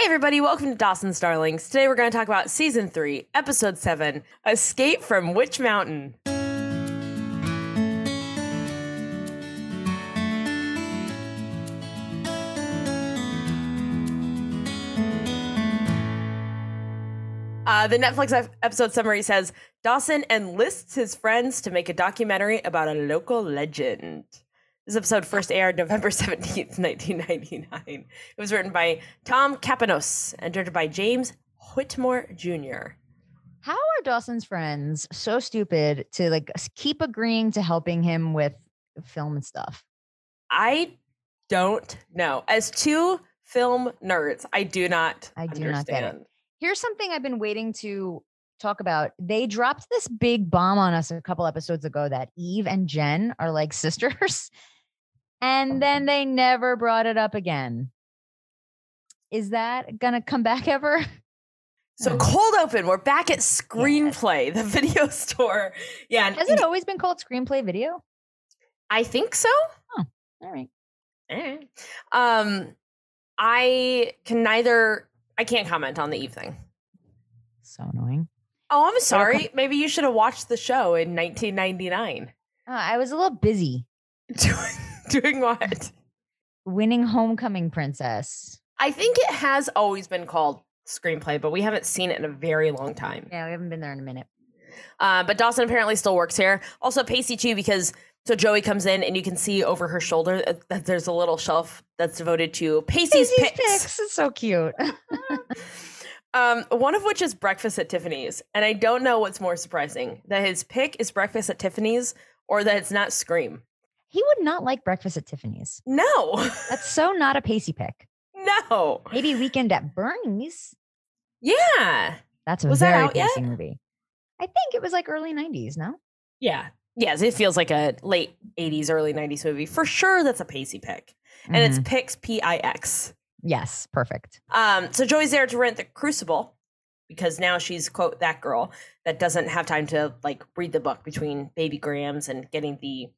Hey, everybody, welcome to Dawson's Starlings. Today we're going to talk about Season 3, Episode 7 Escape from Witch Mountain. Uh, the Netflix episode summary says Dawson enlists his friends to make a documentary about a local legend. This episode first aired November 17th, 1999. It was written by Tom Kapinos and directed by James Whitmore Jr. How are Dawson's friends so stupid to like keep agreeing to helping him with film and stuff? I don't know. As two film nerds, I do not I do understand. not get it. Here's something I've been waiting to talk about. They dropped this big bomb on us a couple episodes ago that Eve and Jen are like sisters. And then they never brought it up again. Is that gonna come back ever? So Hmm. cold open, we're back at Screenplay, the video store. Yeah, Has it always been called screenplay video? I think so. All right. Eh. Um, I can neither. I can't comment on the Eve thing. So annoying. Oh, I'm sorry. Maybe you should have watched the show in 1999. Uh, I was a little busy Doing, what? winning homecoming princess. I think it has always been called screenplay, but we haven't seen it in a very long time. Yeah, we haven't been there in a minute. Uh, but Dawson apparently still works here. Also, Pacey too, because so Joey comes in and you can see over her shoulder that- there's a little shelf that's devoted to Pacey's, Pacey's picks. It's so cute. Um, one of which is breakfast at Tiffany's, and I don't know what's more surprising that his pick is breakfast at Tiffany's or that it's not Scream. He would not like breakfast at Tiffany's. No, That's so not a Pacey pick. no, Maybe weekend at Bernie's. yeah, That's a Was that very out yet? Movie. I think it was like early 90s, no? yeah, yes. It feels like a late '80s, early '90s movie for sure. That's a Pacey pick, and it's Mhm. Pix P I X. yes, perfect. Um, so Joey's there to rent the Crucible because now she's quote that girl that doesn't have time to like read the book between baby grams and getting the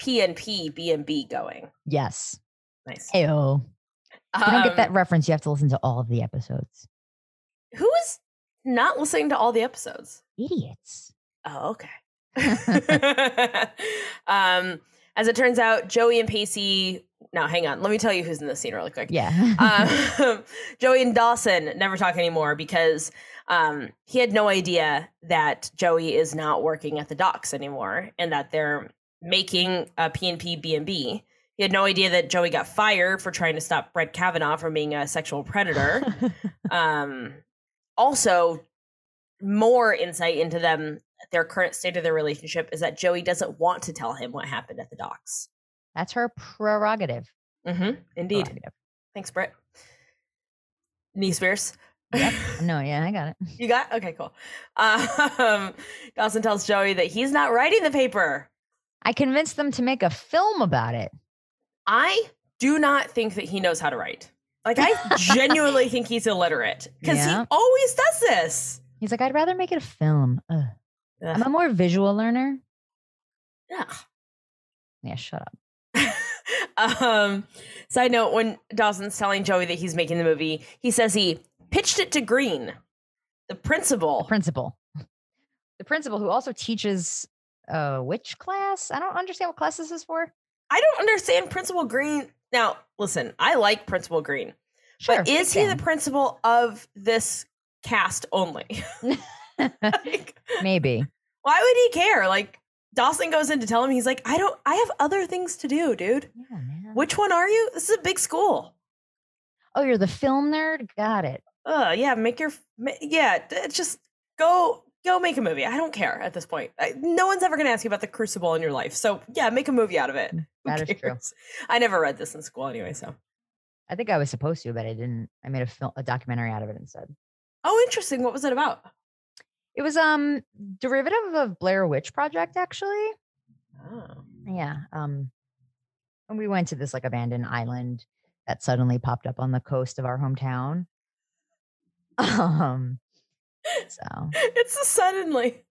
PNP B and B going. Yes. Nice. Ayo. If you don't get Um, that reference, you have to listen to all of the episodes. Who is not listening to all the episodes? Idiots. Oh, okay. um, as it turns out, Joey and Pacey. Now, hang on. Let me tell you who's in this scene really quick. Yeah. um, Joey and Dawson never talk anymore because um, he had no idea that Joey is not working at the docks anymore and that they're making a PNP B&B. He had no idea that Joey got fired for trying to stop Brett Kavanaugh from being a sexual predator. um, also, more insight into them, their current state of their relationship is that Joey doesn't want to tell him what happened at the docks. That's her prerogative. Mm-hmm. Indeed. Prerogative. Thanks, Brett. Knee Spears. Yep. No, yeah, I got it. You got okay, cool. Um, Dawson tells Joey that he's not writing the paper. I convinced them to make a film about it. I do not think that he knows how to write. Like I genuinely think he's illiterate because Yeah. he always does this. He's like, I'd rather make it a film. Ugh. I'm a more visual learner. Yeah. Yeah, shut up. um, side note: When Dawson's telling Joey that he's making the movie, he says he pitched it to Green, the principal. The principal. The principal who also teaches uh which class? I don't understand what class this is for. I don't understand Principal Green. Now, listen, I like Principal Green, Sure. but is he the principal of this cast only? like, Maybe. why would he care? Like Dawson goes in to tell him, he's like, I don't, I have other things to do, dude. Yeah, man. Which one are you? This is a big school. Oh, you're the film nerd? Got it. Uh, yeah, make your, yeah, just go, go make a movie. I don't care at this point. I, no one's ever gonna ask you about the Crucible in your life, so yeah, make a movie out of it. That is true. I never read this in school anyway, so. I think I was supposed to, but I didn't. I made a film a documentary out of it instead. Oh, interesting. What was it about? It was um derivative of Blair Witch Project, actually. Oh. Yeah. Um and we went to this like abandoned island that suddenly popped up on the coast of our hometown. Um so It's a suddenly.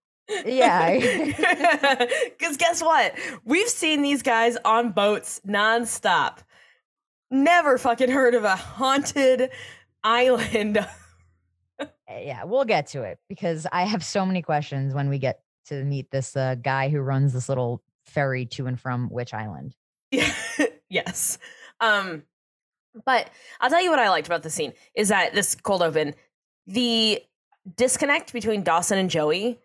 Yeah. Because guess what? We've seen these guys on boats nonstop. Never fucking heard of a haunted island. Uh, yeah, we'll get to it because I have so many questions when we get to meet this uh, guy who runs this little ferry to and from Witch Island. yes. Um, but I'll tell you what I liked about the scene is that this cold open, the disconnect between Dawson and Joey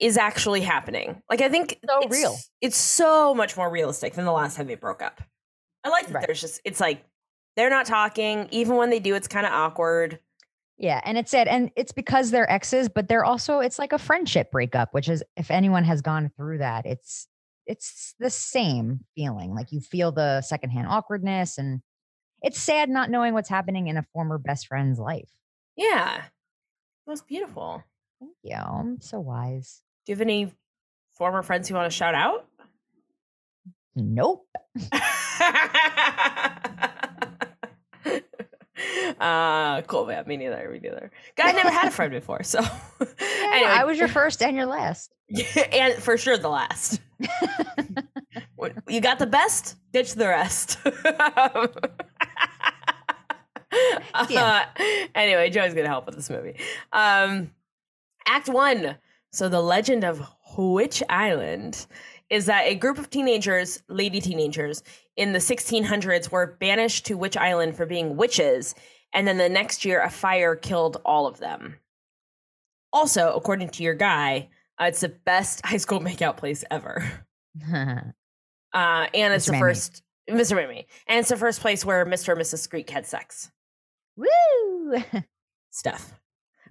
is actually happening. Like I think So it's, real. It's so much more realistic than the last time they broke up. I like that Right. there's just it's like they're not talking. Even when they do, it's kind of awkward. Yeah, and it's it and it's because they're exes, but they're also it's like a friendship breakup, which is if anyone has gone through that, it's it's the same feeling. Like you feel the secondhand awkwardness, and it's sad not knowing what's happening in a former best friend's life. Yeah. Was beautiful. Thank you. I'm so wise. Do you have any former friends you want to shout out? Nope. uh cool man me neither me neither guy never had a friend before so Anyway, I was your first and your last. and for sure the last you got the best ditch the rest uh, anyway joey's gonna help with this movie um act one so the legend of witch island is that a group of teenagers lady teenagers in the 1600s were banished to witch island for being witches and then the next year a fire killed all of them also according to your guy uh, it's the best high school makeout place ever uh, and it's Mr. the Mamie. first mr Mamie. and it's the first place where mr and mrs Screek had sex Woo! stuff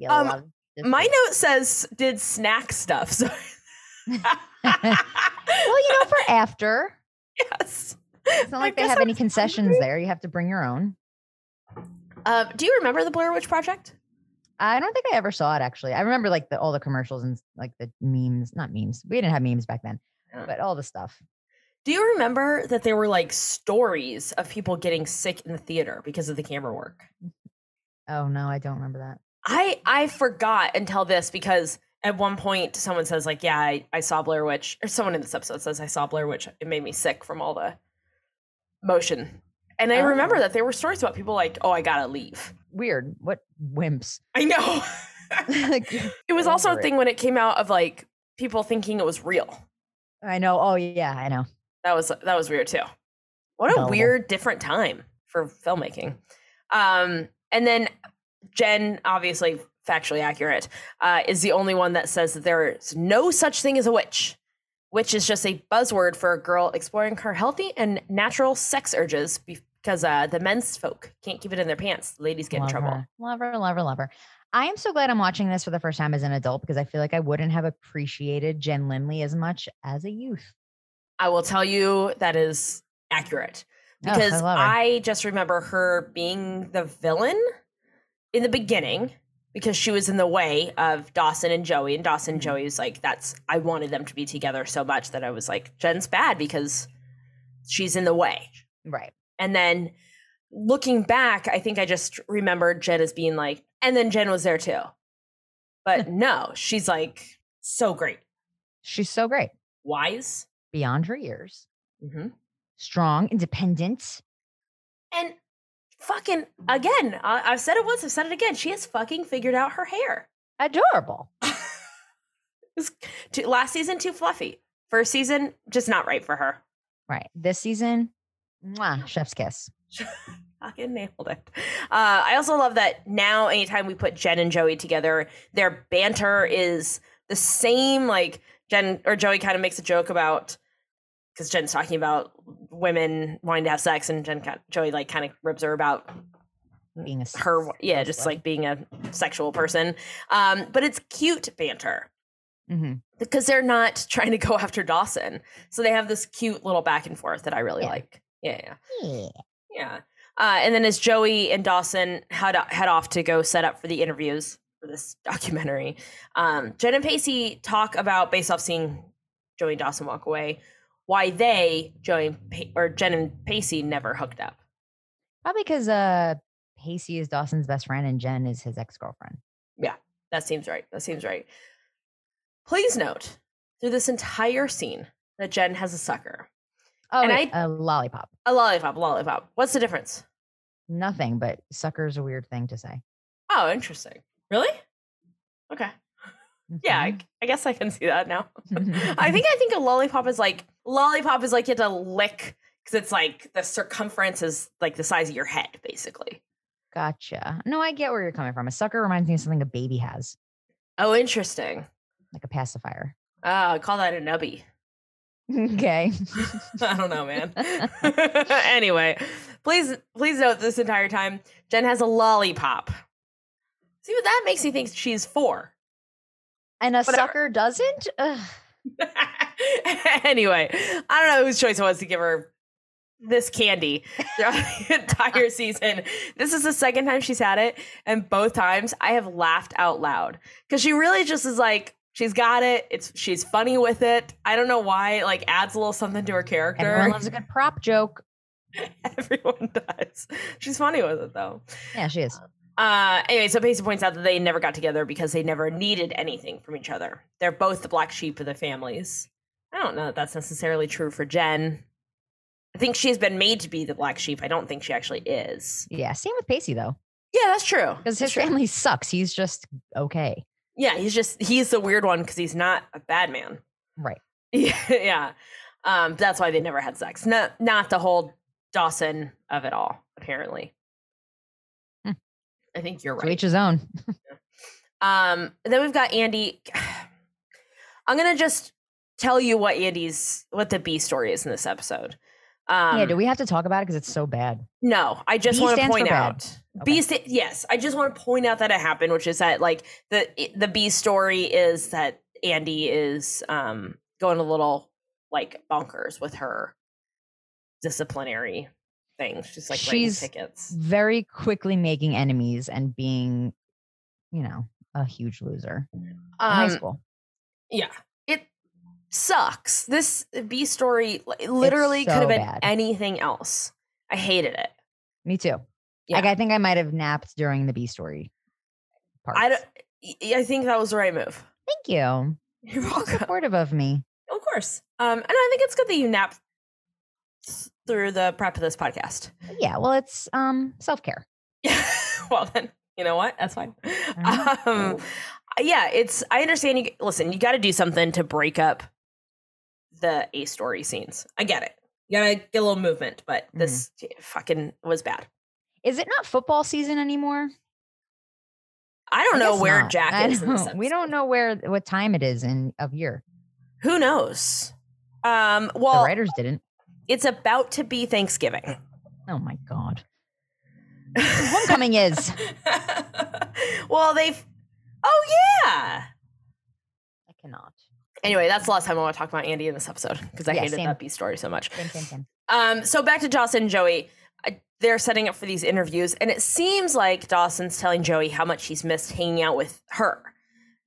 Um, my note says did snack stuff so well, you know, for after, yes it's not I like they have I'm any concessions hungry. there. You have to bring your own. uh, do you remember the blair witch project I don't think I ever saw it actually. I remember like the all the commercials and like the memes, not memes. We didn't have memes back then, Yeah. but all the stuff. Do you remember that there were like stories of people getting sick in the theater because of the camera work Oh no, I don't remember that. I I forgot until this because at one point someone says like, yeah, I, I saw Blair Witch, or someone in this episode says I saw Blair Witch. It made me sick from all the motion. And I remember Oh. that there were stories about people like, oh, I gotta leave. Weird. What wimps? I know. It was also a thing when it came out of like people thinking it was real. I know. Oh yeah, I know. That was that was weird too. What a weird different time for filmmaking. Um, and then Jen, obviously factually accurate, uh, is the only one that says that there's no such thing as a witch. Witch is just a buzzword for a girl exploring her healthy and natural sex urges because uh, the men's folk can't keep it in their pants. The ladies get in trouble. her. Love her, love her, love her. I am so glad I'm watching this for the first time as an adult because I feel like I wouldn't have appreciated Jen Lindley as much as a youth. I will tell you that is accurate because love her. I, just remember her being the villain in the beginning because she was in the way of Dawson and Joey and Dawson and Mhm. Joey was like that's I wanted them to be together so much that I was like Jen's bad because she's in the way. Right. And then looking back, I think I just remembered Jen as being like and then Jen was there too. But no, she's like so great. She's so great. Wise. Beyond her years. hmm Strong, independent. And fucking again, I, I've said it once, I've said it again. She has fucking figured out her hair. Adorable. Too, last season, too fluffy. First season, just not right for her. Right. This season, mwah, chef's kiss. Fucking nailed it. Uh, I also love that now, anytime we put Jen and Joey together, their banter is the same. Like Jen or Joey kind of makes a joke about because Jen's talking about women wanting to have sex, and Jen, kind- Joey, like kind of ribs her about Being a her yeah just like being a sexual person. Um but it's cute banter. Mhm. because they're not trying to go after dawson. So they have this cute little back and forth that i really Yeah. like. Yeah yeah Yeah. yeah. Uh, and then as joey and dawson head, head off to go set up for the interviews for this documentary um jen and pacey talk about based off seeing joey and dawson walk away why they joey or jen and pacey never hooked up Probably because uh Pacey is Dawson's best friend and Jen is his ex girlfriend. Yeah, that seems right. That seems right. Please note through this entire scene that Jen has a sucker. Oh, And wait, a lollipop. A lollipop, lollipop. What's the difference? Nothing, but sucker is a weird thing to say. Oh, interesting. Really? Okay. Yeah, I, Mhm. I guess I can see that now. I think I think a lollipop is like lollipop is like you have to lick because it's like the circumference is like the size of your head, basically. Gotcha. No, I get where you're coming from. A sucker reminds me of something a baby has, Oh, interesting. like a pacifier. Uh, call that a nubby. Okay. I don't know, man. anyway, please please note this entire time Jen has a lollipop. See what that makes me think she's four. And a Whatever. sucker doesn't? Anyway, I don't know whose choice it was to give her this candy throughout the entire season. This is the second time she's had it, and both times I have laughed out loud because she really just is like she's got it. It's she's funny with it. I don't know why. It, like adds a little something to her character. Everyone loves a good prop joke. Everyone does. She's funny with it though. Yeah, she is. Um, Uh, anyway, so Pacey points out that they never got together because they never needed anything from each other. They're both the black sheep of the families. I don't know that that's necessarily true for Jen. I think she's been made to be the black sheep. I don't think she actually is. Yeah, same with Pacey though, Yeah, that's true. because his true. family sucks. He's just okay. Yeah, he's just he's the weird one because he's not a bad man. Right. Yeah. Um, that's why they never had sex. Not not the whole Dawson of it all. Apparently. I think you're To right. each his own. Um, then we've got Andy. I'm gonna just tell you what Andy's what the B story is in this episode. Um, yeah, do we have to talk about it because it's so bad? no, I just want to point out. B sta- yes, I just want to point out that it happened, which is that like the the B story is that Andy is um going a little like bonkers with her disciplinary things. She's like She's tickets. Very quickly making enemies and being, you know, a huge loser in high Um, school. Yeah. It sucks. This B story li- literally could have been bad. anything else. I hated it. Me too. Yeah. Like I think I might have napped during the B story. Parts. I don't I think that was the right move. Thank you. You're So welcome. supportive of me. Of course. Um and I think it's good that you napped through the prep of this podcast. Yeah, well, it's um self care. Yeah. well then, you know what? That's fine. Um yeah, it's I understand you listen, you got to do something to break up the A story scenes. I get it. You got to get a little movement, but Mm-hmm. this fucking was bad. Is it not football season anymore? I don't I know where not. Jack is don't- We don't know where what time it is in of year. Who knows? Um, well, The writers didn't. It's about to be Thanksgiving. Oh my god. Homecoming is. well, they've. Oh yeah. I cannot. Anyway, that's the last time I want to talk about Andy in this episode because I Yeah, hated same. that B story so much. Same, same, same. Um, so back to Dawson and Joey. They're setting up for these interviews, and it seems like Dawson's telling Joey how much he's missed hanging out with her.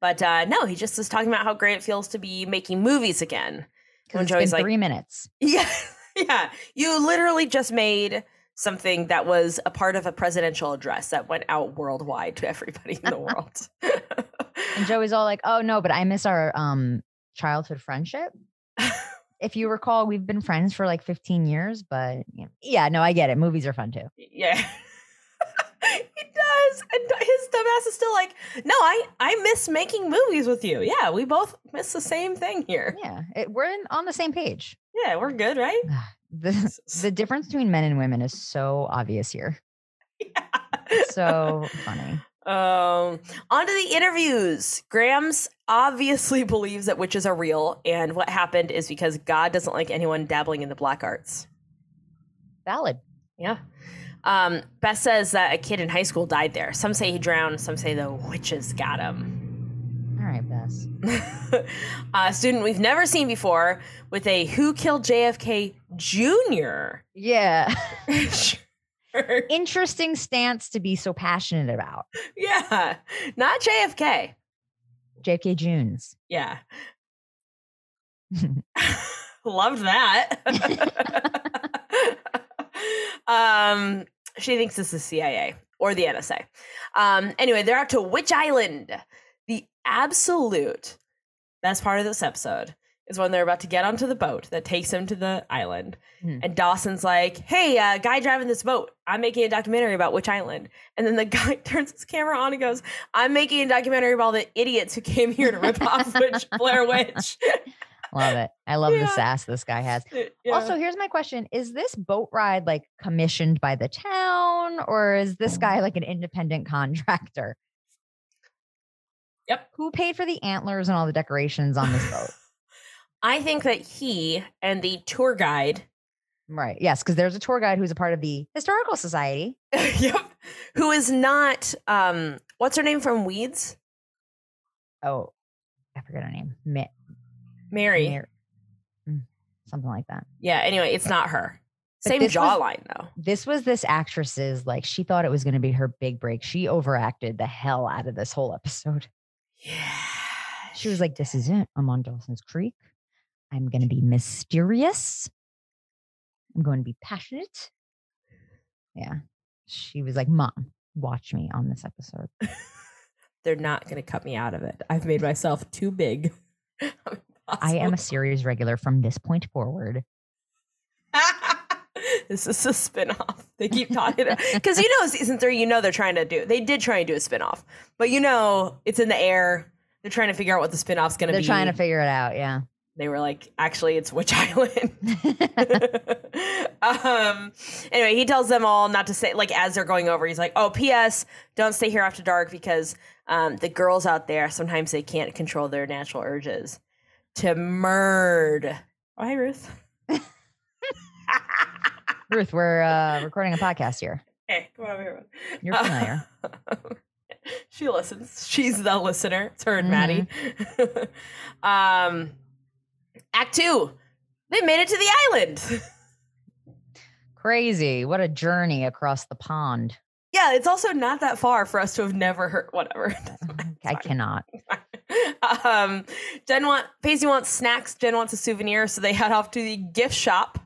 But uh, no, he just is talking about how great it feels to be making movies again. When it's Joey's like- three minutes. Yeah, yeah. You literally just made something that was a part of a presidential address that went out worldwide to everybody in the world. And Joey's all like, "Oh no, but I miss our um childhood friendship." if you recall, we've been friends for like 15 years, but know, yeah, no, I get it. Movies are fun too. yeah. he does. And his dumbass is still like, no, I, I miss making movies with you. Yeah, we both miss the same thing here. Yeah, it, we're in, on the same page. Yeah, we're good, right? the The difference between men and women is so obvious here. So funny. Um, on to the interviews. Grams obviously believes that witches are real, and what happened is because God doesn't like anyone dabbling in the black arts. Valid. Yeah. Um, Beth says that a kid in high school died there. Some say he drowned, some say the witches got him. Bess. a student we've never seen before with a Who Killed JFK Jr. Yeah. Interesting stance to be so passionate about. yeah, not JFK. JFK Junes. Yeah. Loved that. um, she thinks this is CIA or the NSA. Um, anyway, they're out to Witch Island. The absolute best part of this episode is when they're about to get onto the boat that takes them to the island. Hmm. And Dawson's like, hey, uh, guy driving this boat, I'm making a documentary about which island. And then the guy turns his camera on and goes, I'm making a documentary about all the idiots who came here to rip off Witch Blair Witch. Love it. I love the sass this guy has. Yeah. Also, here's my question Is this boat ride like commissioned by the town or is this guy like an independent contractor? Yep. Who paid for the antlers and all the decorations on this boat? I think that he and the tour guide, right. Yes. Because there's a tour guide who's a part of the Historical Society. yep, who is not, um, what's her name from Weeds? Oh, I forget her name. Ma- Mary. Mar- Mm, something like that. Yeah, anyway, it's not her. But Same this was- jawline, though. This was this actress's, like, she thought it was going to be her big break. She overacted the hell out of this whole episode. Yeah. She was like, This is it. I'm on Dawson's Creek. I'm going to be mysterious. I'm going to be passionate. Yeah. She was like, Mom, watch me on this episode. They're not going to cut me out of it. I've made myself too big. I am a series regular from this point forward. This is a spin-off. They keep talking because you know season three, you know they're trying to do. They did try and do a spin-off, but you know it's in the air. They're trying to figure out what the spin-off's going to be. They're trying to figure it out. Yeah. they were like, actually, it's Witch Island. um. Anyway, he tells them all not to say like as they're going over. He's like, "Oh, P.S. Don't stay here after dark because um, the girls out there sometimes they can't control their natural urges to murd." Oh, hi, Ruth. Ruth, we're uh, recording a podcast here. Hey, come on over here. You're familiar. she listens. She's the listener. It's her and Maddie. um, act two. They made it to the island. Crazy. What a journey across the pond. yeah, it's also not that far for us to have never heard. Whatever. I cannot. um, Jen wants Pacey wants snacks. Jen wants a souvenir, so they head off to the gift shop.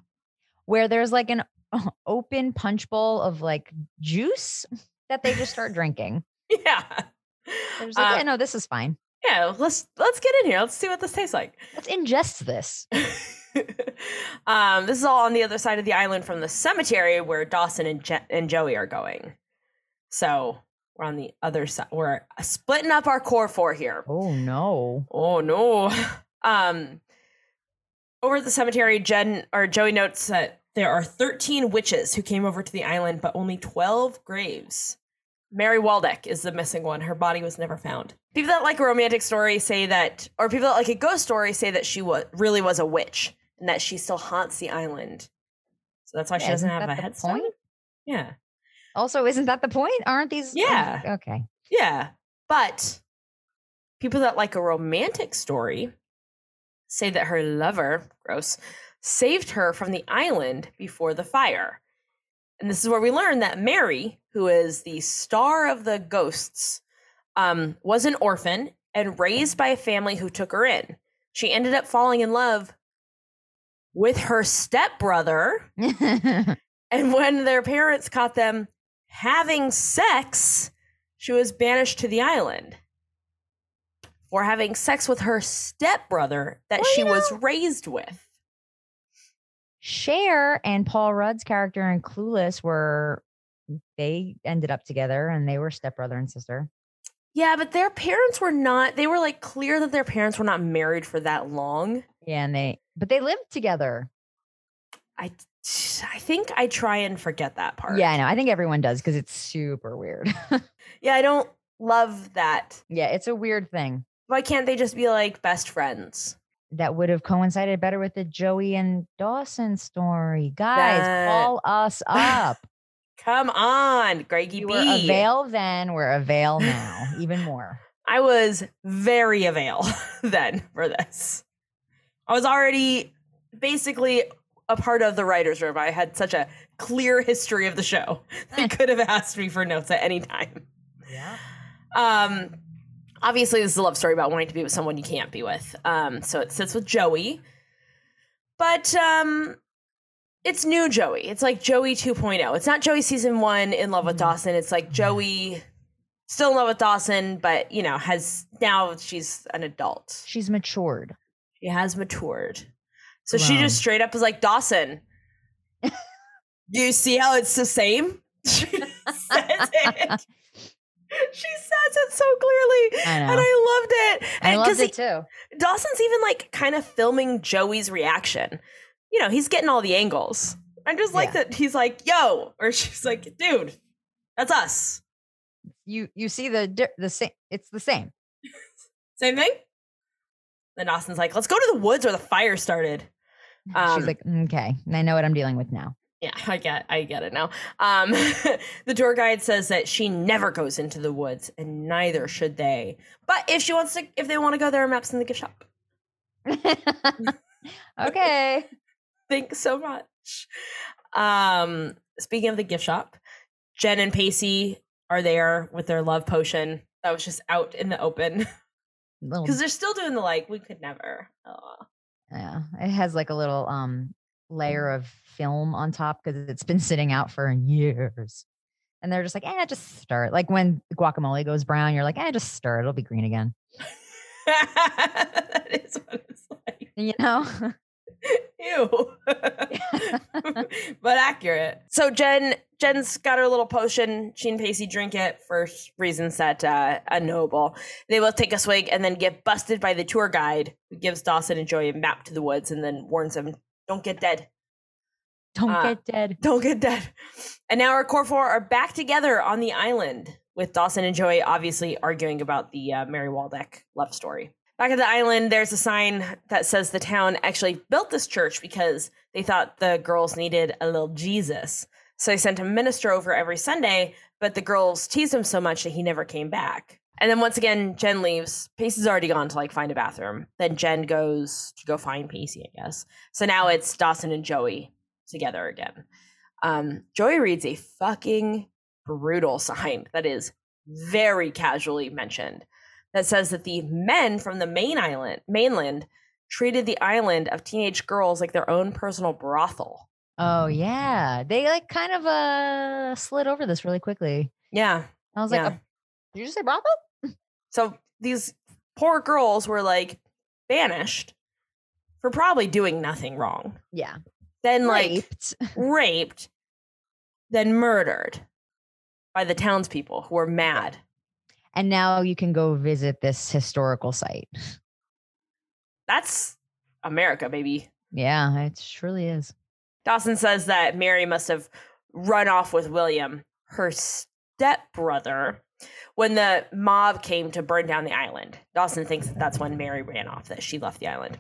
Where there's like an open punch bowl of like juice that they just start drinking. Yeah. They're just like, Uh, yeah, no, this is fine. Yeah, let's let's get in here. Let's see what this tastes like. Let's ingest this. um, this is all on the other side of the island from the cemetery where Dawson and, Je- and Joey are going. So we're on the other side. We're splitting up our core four here. Oh no. Oh no. Um, over at the cemetery, Jen or Joey notes that there are 13 witches who came over to the island, but only 12 graves. Mary Waldeck is the missing one. Her body was never found. People that like a romantic story say that, or people that like a ghost story say that she was really was a witch and that she still haunts the island. So that's why she doesn't have a headstone. point? Yeah, Also, isn't that the point? Aren't these? oh, Yeah. Okay. yeah. But people that like a romantic story say that her lover, gross, saved her from the island before the fire. And this is where we learn that Mary, who is the star of the ghosts, um, was an orphan and raised by a family who took her in. She ended up falling in love with her stepbrother. And when their parents caught them having sex, she was banished to the island for having sex with her stepbrother that Well, she you was raised with. Cher and Paul Rudd's character in Clueless were they ended up together and they were stepbrother and sister. Yeah, but their parents were not, they were like clear that their parents were not married for that long. Yeah, and they but they lived together. I I think I try and forget that part. Yeah, I know. I think everyone does because it's super weird. Yeah, I don't love that. yeah, it's a weird thing Why can't they just be like best friends? That would have coincided better with the Joey and Dawson story. Guys, That- call us up. Come on, Greggy you B. were a veil then, we're a veil now, even more. I was very avail then for this. I was already basically a part of the writer's room. I had such a clear history of the show. They could have asked me for notes at any time. Yeah. Um, obviously, this is a love story about wanting to be with someone you can't be with. Um, so it sits with Joey, but um, it's new Joey. It's like Joey 2.0. It's not Joey season one in love with Mhm. Dawson. It's like Joey still in love with Dawson, but you know has now she's an adult. She's matured. She has matured. So she just straight up is like, Dawson, do you see how it's the same? She says it. She says it so clearly. I. And I loved it. I And- loved 'cause it he- too. Dawson's even like kind of filming Joey's reaction. You know, he's getting all the angles. I just like Yeah. that he's like, yo, or she's like, dude, that's us. You you see the the same. It's the same. Same thing. Then Dawson's like, let's go to the woods where the fire started. Um, She's like, okay, And I know what I'm dealing with now. Yeah, I get I get it now. Um the tour guide says that she never goes into the woods and neither should they. But if she wants to if they want to go there are maps in the gift shop. okay. Thanks so much. Um speaking of the gift shop, Jen and Pacey are there with their love potion that was just out in the open because they're still doing the like we could never. Aw. yeah, it has like a little um layer of film on top because it's been sitting out for years. And they're just like, eh, just stir it. Like when guacamole goes brown, you're like, eh, just stir it. It'll be green again. that is what it's like. You know? Ew. but accurate. So Jen Jen's got her little potion. She and Pacey drink it for reasons that uh, are noble. They both take a swig and then get busted by the tour guide, who gives Dawson and Joey a map to the woods and then warns them, "Don't get dead. Don't Uh, get dead. Don't get dead." And now our core four are back together on the island with Dawson and Joey obviously arguing about the uh, Mary Waldeck love story. Back at the island, there's a sign that says the town actually built this church because they thought the girls needed a little Jesus. So they sent a minister over every Sunday, but the girls teased him so much that he never came back. And then once again, Jen leaves. Pacey's already gone to like find a bathroom. Then Jen goes to go find Pacey, I guess. So now it's Dawson and Joey together again. Um, Joey reads a fucking brutal sign that is very casually mentioned that says that the men from the main island mainland treated the island of teenage girls like their own personal brothel. Oh yeah. They like kind of uh slid over this really quickly. Yeah. I was Yeah. like, "Uh, did you just say brothel? So these poor girls were like banished for probably doing nothing wrong. Yeah. Then like Raped. raped, then murdered by the townspeople who were mad. And now you can go visit this historical site. That's America, baby. Yeah, it surely is. Dawson says that Mary must have run off with William, her stepbrother, when the mob came to burn down the island. Dawson thinks that that's when Mary ran off, that she left the island.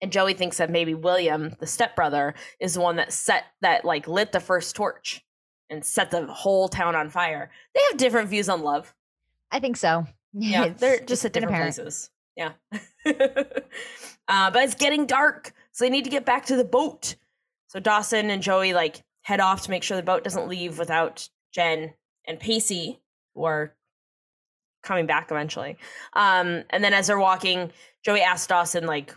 And Joey thinks that maybe William, the stepbrother, is the one that set that like lit the first torch and set the whole town on fire. They have different views on love. I think so. Yeah, they're just at different places. Yeah. uh, but it's getting dark, so they need to get back to the boat. So Dawson and Joey like head off to make sure the boat doesn't leave without Jen and Pacey, are coming back eventually. Um, and then as they're walking, Joey asks Dawson like,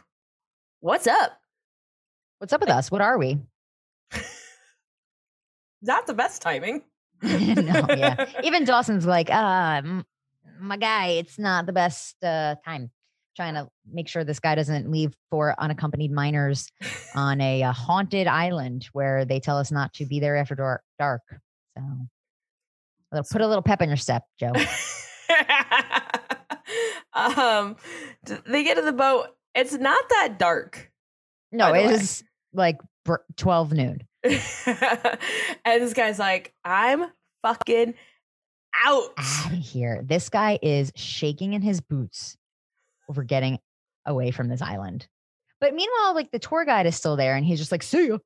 "What's up?" What's up with us? What are we? Not the best timing. no, yeah. Even Dawson's like, uh, m- my guy, it's not the best uh, time. Trying to make sure this guy doesn't leave for unaccompanied minors on a, uh haunted island where they tell us not to be there after dark. dark. So, a little, put a little pep in your step, Joe. um, they get to the boat. It's not that dark. No, it is like twelve noon. and this guy's like, I'm fucking out. Out of here. This guy is shaking in his boots over getting away from this island. But meanwhile, like the tour guide is still there, and he's just like, "See ya."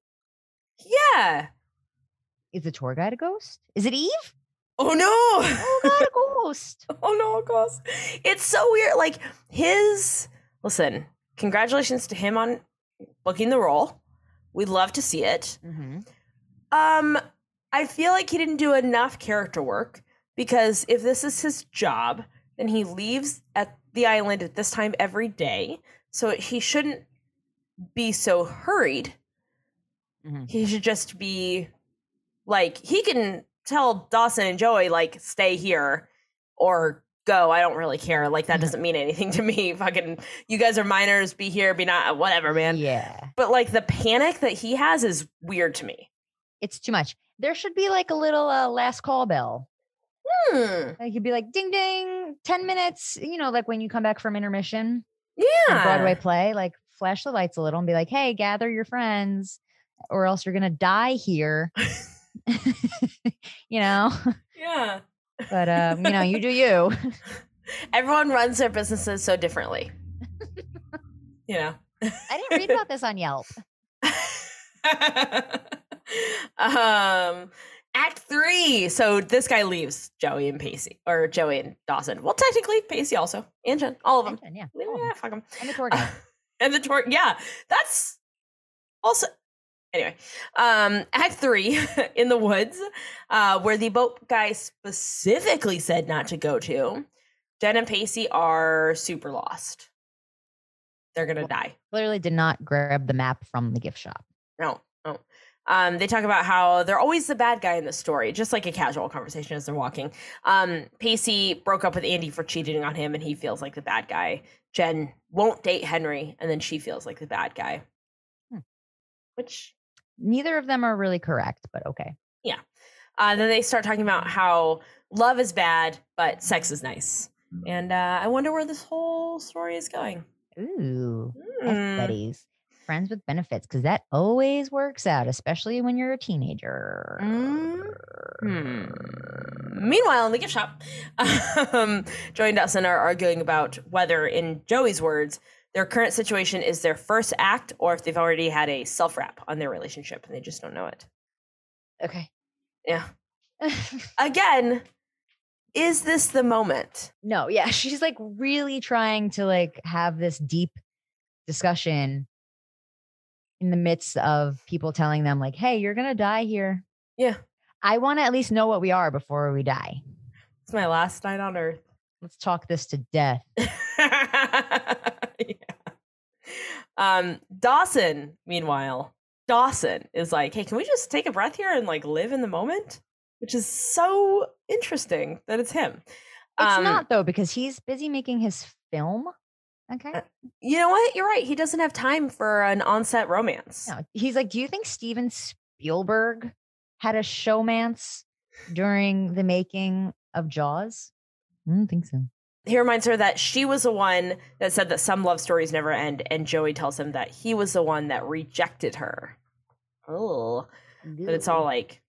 Yeah. Is the tour guide a ghost? Is it Eve? Oh no. Oh God, a ghost. oh no, of course. It's so weird. Like his listen, congratulations to him on booking the role. We'd love to see it. Mm-hmm. Um, I feel like he didn't do enough character work because if this is his job, then he leaves at the island at this time every day. So he shouldn't be so hurried. Mhm. He should just be like he can tell Dawson and Joey like stay here or go. I don't really care. Like Mm-hmm. that doesn't mean anything to me. Fucking, you guys are minors. Be here. Be not. Whatever, man. Yeah. But like the panic that he has is weird to me. It's too much. There should be like a little uh, last call bell. Hmm. Like you'd be like ding ding, 10 minutes, you know, like when you come back from intermission, Yeah. Broadway play, like flash the lights a little and be like, hey, gather your friends, or else you're gonna die here. you know, Yeah. but um, you know, you do you. Everyone runs their businesses so differently. you know. I didn't read about this on Yelp. um act three so this guy leaves joey and pacey or joey and dawson well technically pacey also and jen all of them Mention, Yeah. yeah, all of 'em. fuck them And the tour guide. and the tour yeah that's also anyway um act three in the woods uh where the boat guy specifically said not to go to jen and pacey are super lost they're gonna die Clearly did not grab the map from the gift shop. No, no. Um, they talk about how they're always the bad guy in the story, just like a casual conversation as they're walking. Um, Pacey broke up with Andy for cheating on him, and he feels like the bad guy. Jen won't date Henry, and then she feels like the bad guy. Hmm. Which, Neither of them are really correct, but okay. Yeah. Uh, then they start talking about how love is bad, but sex is nice. And uh, I wonder where this whole story is going. Ooh, F Hmm. buddies. Friends with benefits, because that always works out, especially when you're a teenager. Hmm. Meanwhile, in the gift shop, um, Joey and Dawson are arguing about whether, in Joey's words, their current situation is their first act or if they've already had a self wrap on their relationship and they just don't know it. Okay. Yeah. Again, is this the moment? no, yeah, she's like really trying to like have this deep discussion in the midst of people telling them like, "Hey, you're gonna die here." Yeah. I want to at least know what we are before we die. It's my last night on earth. Let's talk this to death. yeah. Um, Dawson, meanwhile, Dawson is like, hey, can we just take a breath here and like live in the moment? Which is so interesting that it's him. It's Um, not though because he's busy making his film. Okay. Uh, You know what? You're right. He doesn't have time for an on-set romance. No, he's like, do you think Steven Spielberg had a showmance during the making of Jaws? I don't think so. He reminds her that she was the one that said that some love stories never end, and Joey tells him that he was the one that rejected her. Oh, but it's all like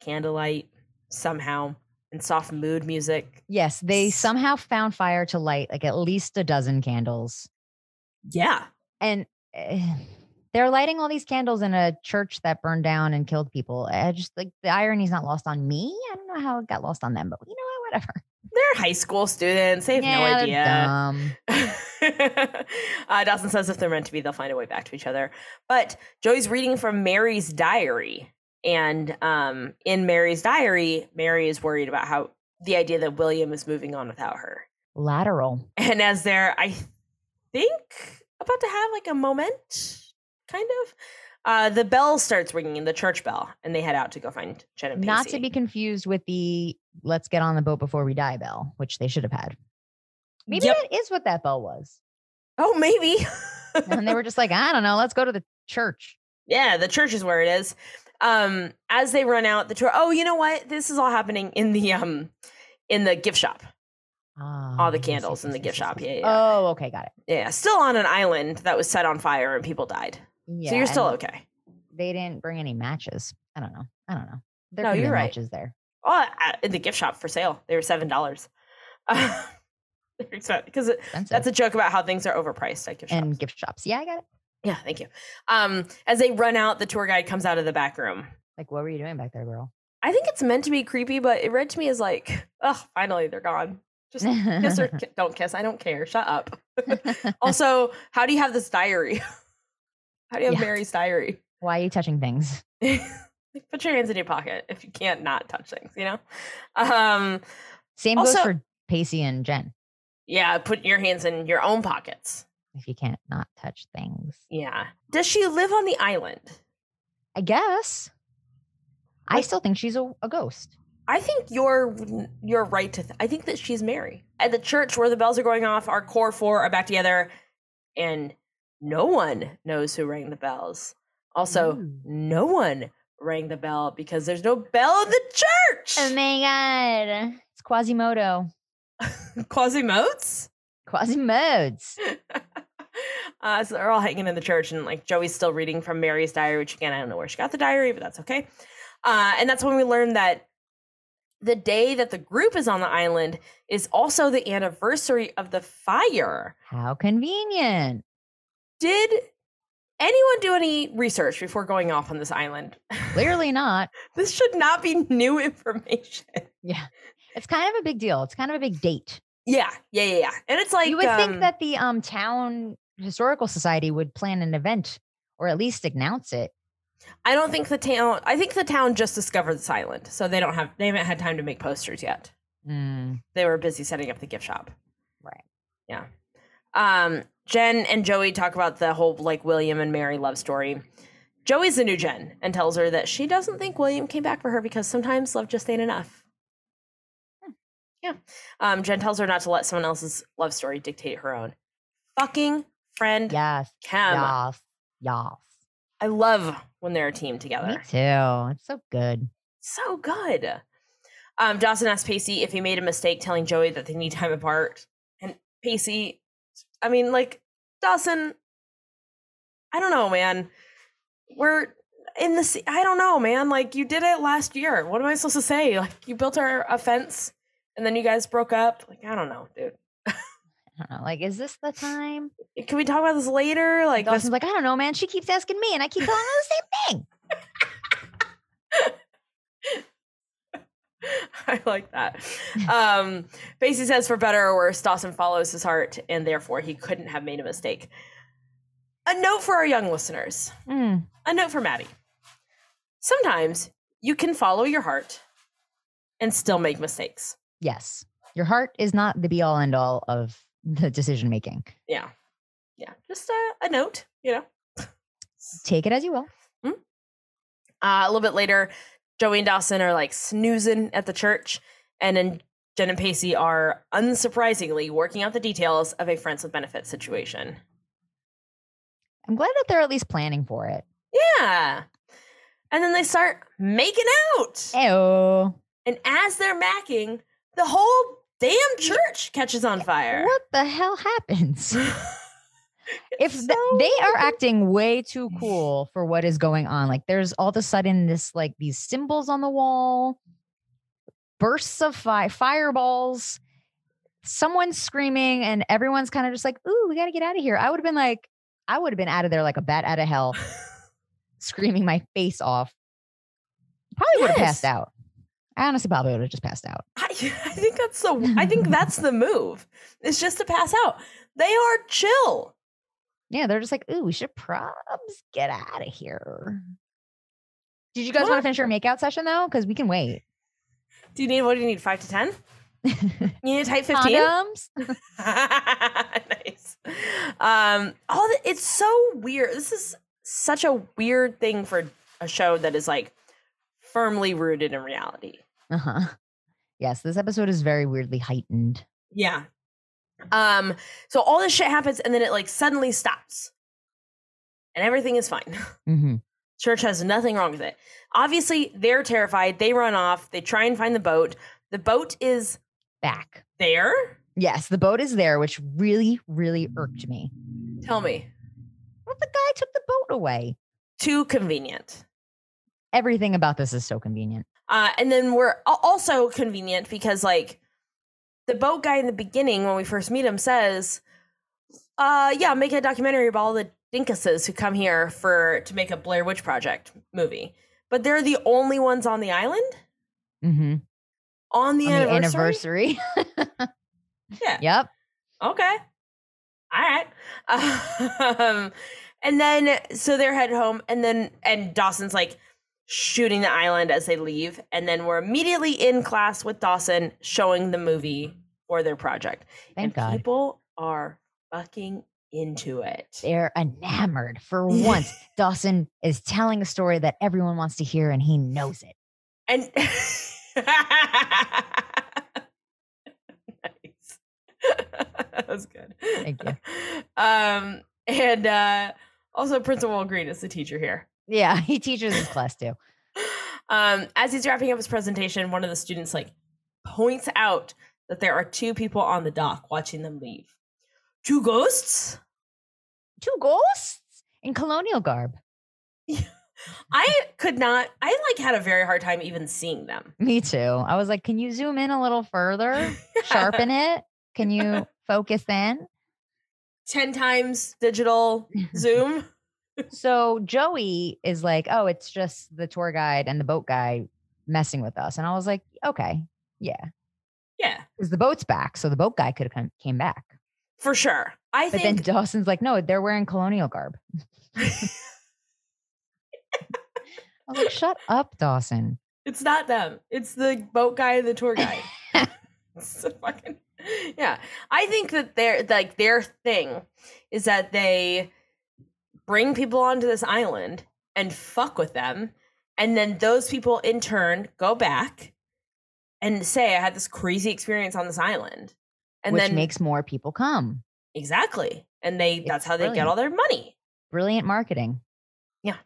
candlelight somehow and soft mood music. Yes, they somehow found fire to light like at least a dozen candles. Yeah. And eh, they're lighting all these candles in a church that burned down and killed people. I just like the irony's not lost on me. I don't know how it got lost on them, but you know what? Whatever. They're high school students. They have yeah, no idea. uh, Dawson says if they're meant to be, they'll find a way back to each other. But Joey's reading from Mary's diary. And um, in Mary's diary, Mary is worried about how the idea that William is moving on without her. Lateral. And as they're, I think, about to have like a moment, kind of, uh, the bell starts ringing, the church bell, and they head out to go find Jen and Pacey. Not to be confused with the let's get on the boat before we die bell, which they should have had. Maybe Yep. that is what that bell was. Oh, maybe. And they were just like, I don't know, let's go to the church. Yeah, the church is where it is. Um, as they run out the tour. Oh, you know what? This is all happening in the um in the gift shop. Ah, all the candles yes, in the gift shop. yeah, yeah. Oh, okay, got it. Yeah, still on an island that was set on fire and people died. Yeah, so you're still okay. They didn't bring any matches. I don't know. I don't know. There no, you're right. matches there. Oh, in the gift shop for sale. They were seven dollars. Because that's a joke about how things are overpriced at gift and shops. gift shops. Yeah, I got it. Yeah, thank you. Um, as they run out, the tour guide comes out of the back room. Like, what were you doing back there, girl? I think it's meant to be creepy, but it read to me as like, oh, finally they're gone. Just kiss or don't kiss. I don't care. Shut up. also, how do you have this diary? How do you have Yeah. Mary's diary? Why are you touching things? Put your hands in your pocket if you can't not touch things, you know? Um, Same goes for Pacey and Jen. yeah, put your hands in your own pockets. If you can't not touch things, Yeah. Does she live on the island? I guess. I still think she's a, a ghost. I think you're you're right to. Th- I think that she's Mary at the church where the bells are going off. Our core four are back together, and no one knows who rang the bells. Also, Ooh. no one rang the bell because there's no bell in the church. Oh my god. It's Quasimodo. Quasimodes. Quasimodes. uh, so they're all hanging in the church, and like Joey's still reading from Mary's diary, which again I don't know where she got the diary, but that's okay. Uh, and that's when we learned that the day that the group is on the island is also the anniversary of the fire. How convenient. Did anyone do any research before going off on this island? Clearly not. this should not be new information. Yeah. It's kind of a big deal. It's kind of a big date. Yeah, yeah, yeah, yeah. And it's like you would um, think that the um town historical society would plan an event or at least announce it. I don't think the town. I think the town just discovered this island, so they don't have. They haven't had time to make posters yet. Mm, They were busy setting up the gift shop. right. Yeah. Um, Jen and Joey talk about the whole like William and Mary love story. Joey's the new Jen and tells her that she doesn't think William came back for her because sometimes love just ain't enough. Yeah. Um, Jen tells her not to let someone else's love story dictate her own. Fucking friend Yes. Cam. Yes. Yes. I love when they're a team together. Me too. It's so good. So good. Um, Dawson asks Pacey if he made a mistake telling Joey that they need time apart. And Pacey, I mean, like, Dawson, I don't know, man. We're in the, I don't know, man. Like, you did it last year. What am I supposed to say? Like, you built our offense and then you guys broke up. Like, I don't know, dude. I don't know. Like, is this the time? Can we talk about this later? Like, Dawson's like, I don't know, man. She keeps asking me, and I keep telling her the same thing. I like that. Um, Pacey says, for better or worse, Dawson follows his heart, and therefore he couldn't have made a mistake. A note for our young listeners. Mm, A note for Maddie. Sometimes you can follow your heart and still make mistakes. yes, your heart is not the be all end all of the decision making. Yeah. Yeah. Just a, a note, you know. Take it as you will. Uh, a little bit later, Joey and Dawson are like snoozing at the church, and then Jen and Pacey are unsurprisingly working out the details of a friends with benefits situation. I'm glad that they're at least planning for it. Yeah. And then they start making out. Ew. And as they're macking, the whole damn church catches on fire. What the hell happens? if th- they are acting way too cool for what is going on like there's all of a sudden this like these symbols on the wall bursts of fire fireballs someone's screaming and everyone's kind of just like ooh we got to get out of here i would have been like i would have been out of there like a bat out of hell screaming my face off probably would have passed out i honestly probably would have just passed out I, I think that's the I think that's the move. It's just to pass out. They are chill. Yeah they're just like ooh we should probs get out of here did you guys want to finish your makeout session though because we can wait Do you need what do you need? Five to ten? You need a type fifteen? Condoms? nice. Um, all the, it's so weird. This is such a weird thing for a show that is like firmly rooted in reality. Uh-huh. Yes, this episode is very weirdly heightened. Yeah. Um, so all this shit happens and then it like suddenly stops. And everything is fine. hmm Church has nothing wrong with it. Obviously, they're terrified. They run off. They try and find the boat. The boat is Back. there. Yes, the boat is there, which really, really irked me. Tell me. What the guy took the boat away? Too convenient. Everything about this is so convenient. Uh, and then we're also convenient because, like, the boat guy in the beginning, when we first meet him, says, uh, "Yeah, make a documentary about all the dinkuses who come here for to make a Blair Witch Project movie." But they're the only ones on the island hmm on the On the anniversary. anniversary. Yeah. yep. Okay. All right. Um, and then so they're headed home, and then and Dawson's like shooting the island as they leave, and then we're immediately in class with Dawson showing the movie for their project. Thank and God. people are fucking into it. They're enamored. For once, Dawson is telling a story that everyone wants to hear and he knows it. And nice. that was good. Thank you. Um, and uh, also Principal Green is the teacher here. Yeah, he teaches his class too. Um, as he's wrapping up his presentation, one of the students like points out that there are two people on the dock watching them leave. Two ghosts? Two ghosts in colonial garb. I could not I like had a very hard time even seeing them. Me too. I was like, can you zoom in a little further? Sharpen it? Can you focus in? 10 times digital zoom. So Joey is like, oh, it's just the tour guide and the boat guy messing with us. And I was like, okay, yeah. Yeah, Because the boat's back. So the boat guy could have come came back. for sure. I But think then Dawson's like, no, they're wearing colonial garb. I was like, shut up, Dawson. it's not them. It's the boat guy and the tour guide. A fucking yeah. I think that their like their thing is that they bring people onto this island and fuck with them, and then those people in turn go back and say, "I had this crazy experience on this island," and which then makes more people come. exactly, and they that's It's how they get all their money. Brilliant marketing. Yeah.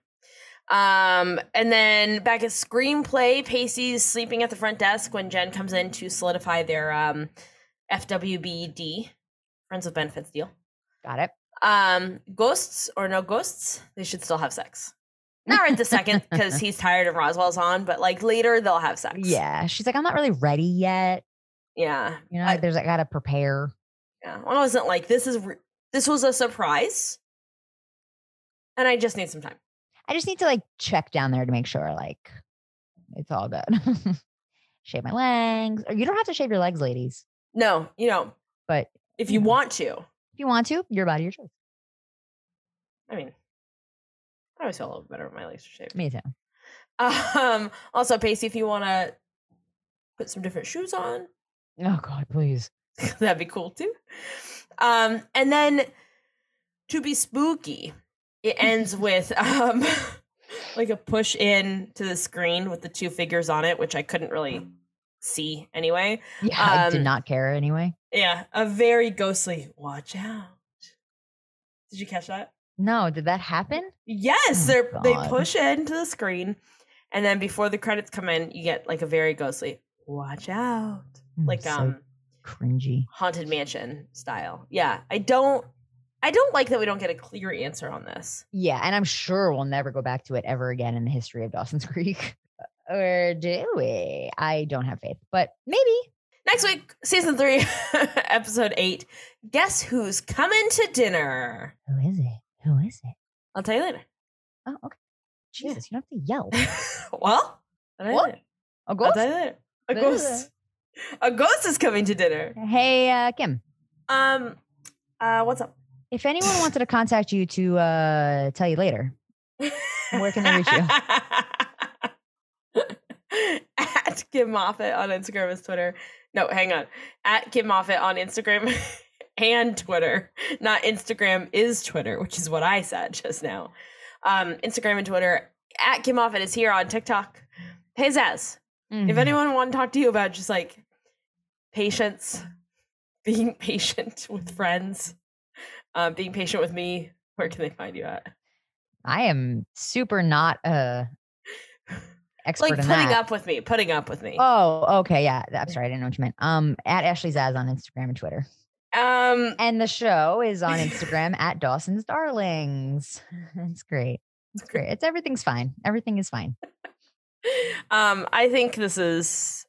Um, and then back at screenplay, Pacey's sleeping at the front desk when Jen comes in to solidify their um FWBD friends with benefits deal. Got it. Um, ghosts or no ghosts, they should still have sex. Not right this second because he's tired and Roswell's on, but like later they'll have sex. Yeah. She's like, I'm not really ready yet. yeah, You know, I- there's I gotta prepare. yeah. I wasn't like this is re- this was a surprise, and I just need some time. I just need to like check down there to make sure like it's all good. shave my legs. Or you don't have to shave your legs, ladies. No, you know, But if you Mhm. want to, if you want to, your body, your choice. I mean, I always feel a little better when my legs are shaved. Me too. Um, also, Pacey, if you want to put some different shoes on, Oh God, please. that'd be cool too. Um, and then to be spooky, it ends with um, like a push in to the screen with the two figures on it, which I couldn't really see anyway. Yeah, I did Um, not care anyway. Yeah, a very ghostly. Watch out! Did you catch that? No, did that happen? Yes, Oh, they push into the screen, and then before the credits come in, you get like a very ghostly "Watch out," Mm, like so um cringy. haunted mansion style. Yeah, I don't, I don't like that we don't get a clear answer on this. Yeah, and I'm sure we'll never go back to it ever again in the history of Dawson's Creek. Or do we? I don't have faith, but maybe. Next week, season three, episode eight. Guess who's coming to dinner? Who is it? Who is it? I'll tell you later. Oh, okay. Yeah. Jesus, you don't have to yell. well, I'll tell you What? A I'll ghost? tell you later. A ghost. A ghost is coming to dinner. Hey, uh, Kim. Um, uh, what's up? If anyone wanted to contact you to uh, tell you later, Where can they reach you? At Kim Moffat on Instagram and Twitter. No, hang on. At Kim Moffat on Instagram and Twitter. Not Instagram is Twitter, which is what I said just now. Um, Instagram and Twitter. At Kim Moffat is here on TikTok. Hey Zaz, if Mhm. anyone want to talk to you about just like patience, being patient with friends, uh, being patient with me, where can they find you at? I am super not a expert like in putting that. up with me, putting up with me. Oh, okay, yeah. I'm sorry, I didn't know what you meant. Um, at Ashley Zaz on Instagram and Twitter, Um, and the show is on Instagram at Dawson's Darlings. It's great. It's great. It's everything's fine. Everything is fine. um, I think this is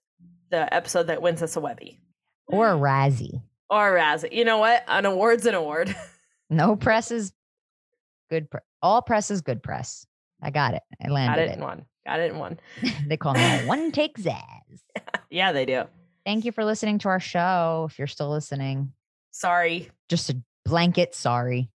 the episode that wins us a Webby Or a Razzie. or a Razzie. You know what? An award's an award. No press is good. Pre- all press is good press. I got it. I Got landed it it. in one. Got it in one. they call me one take Zaz. Yeah, they do. Thank you for listening to our show. If you're still listening, Sorry. just a blanket sorry.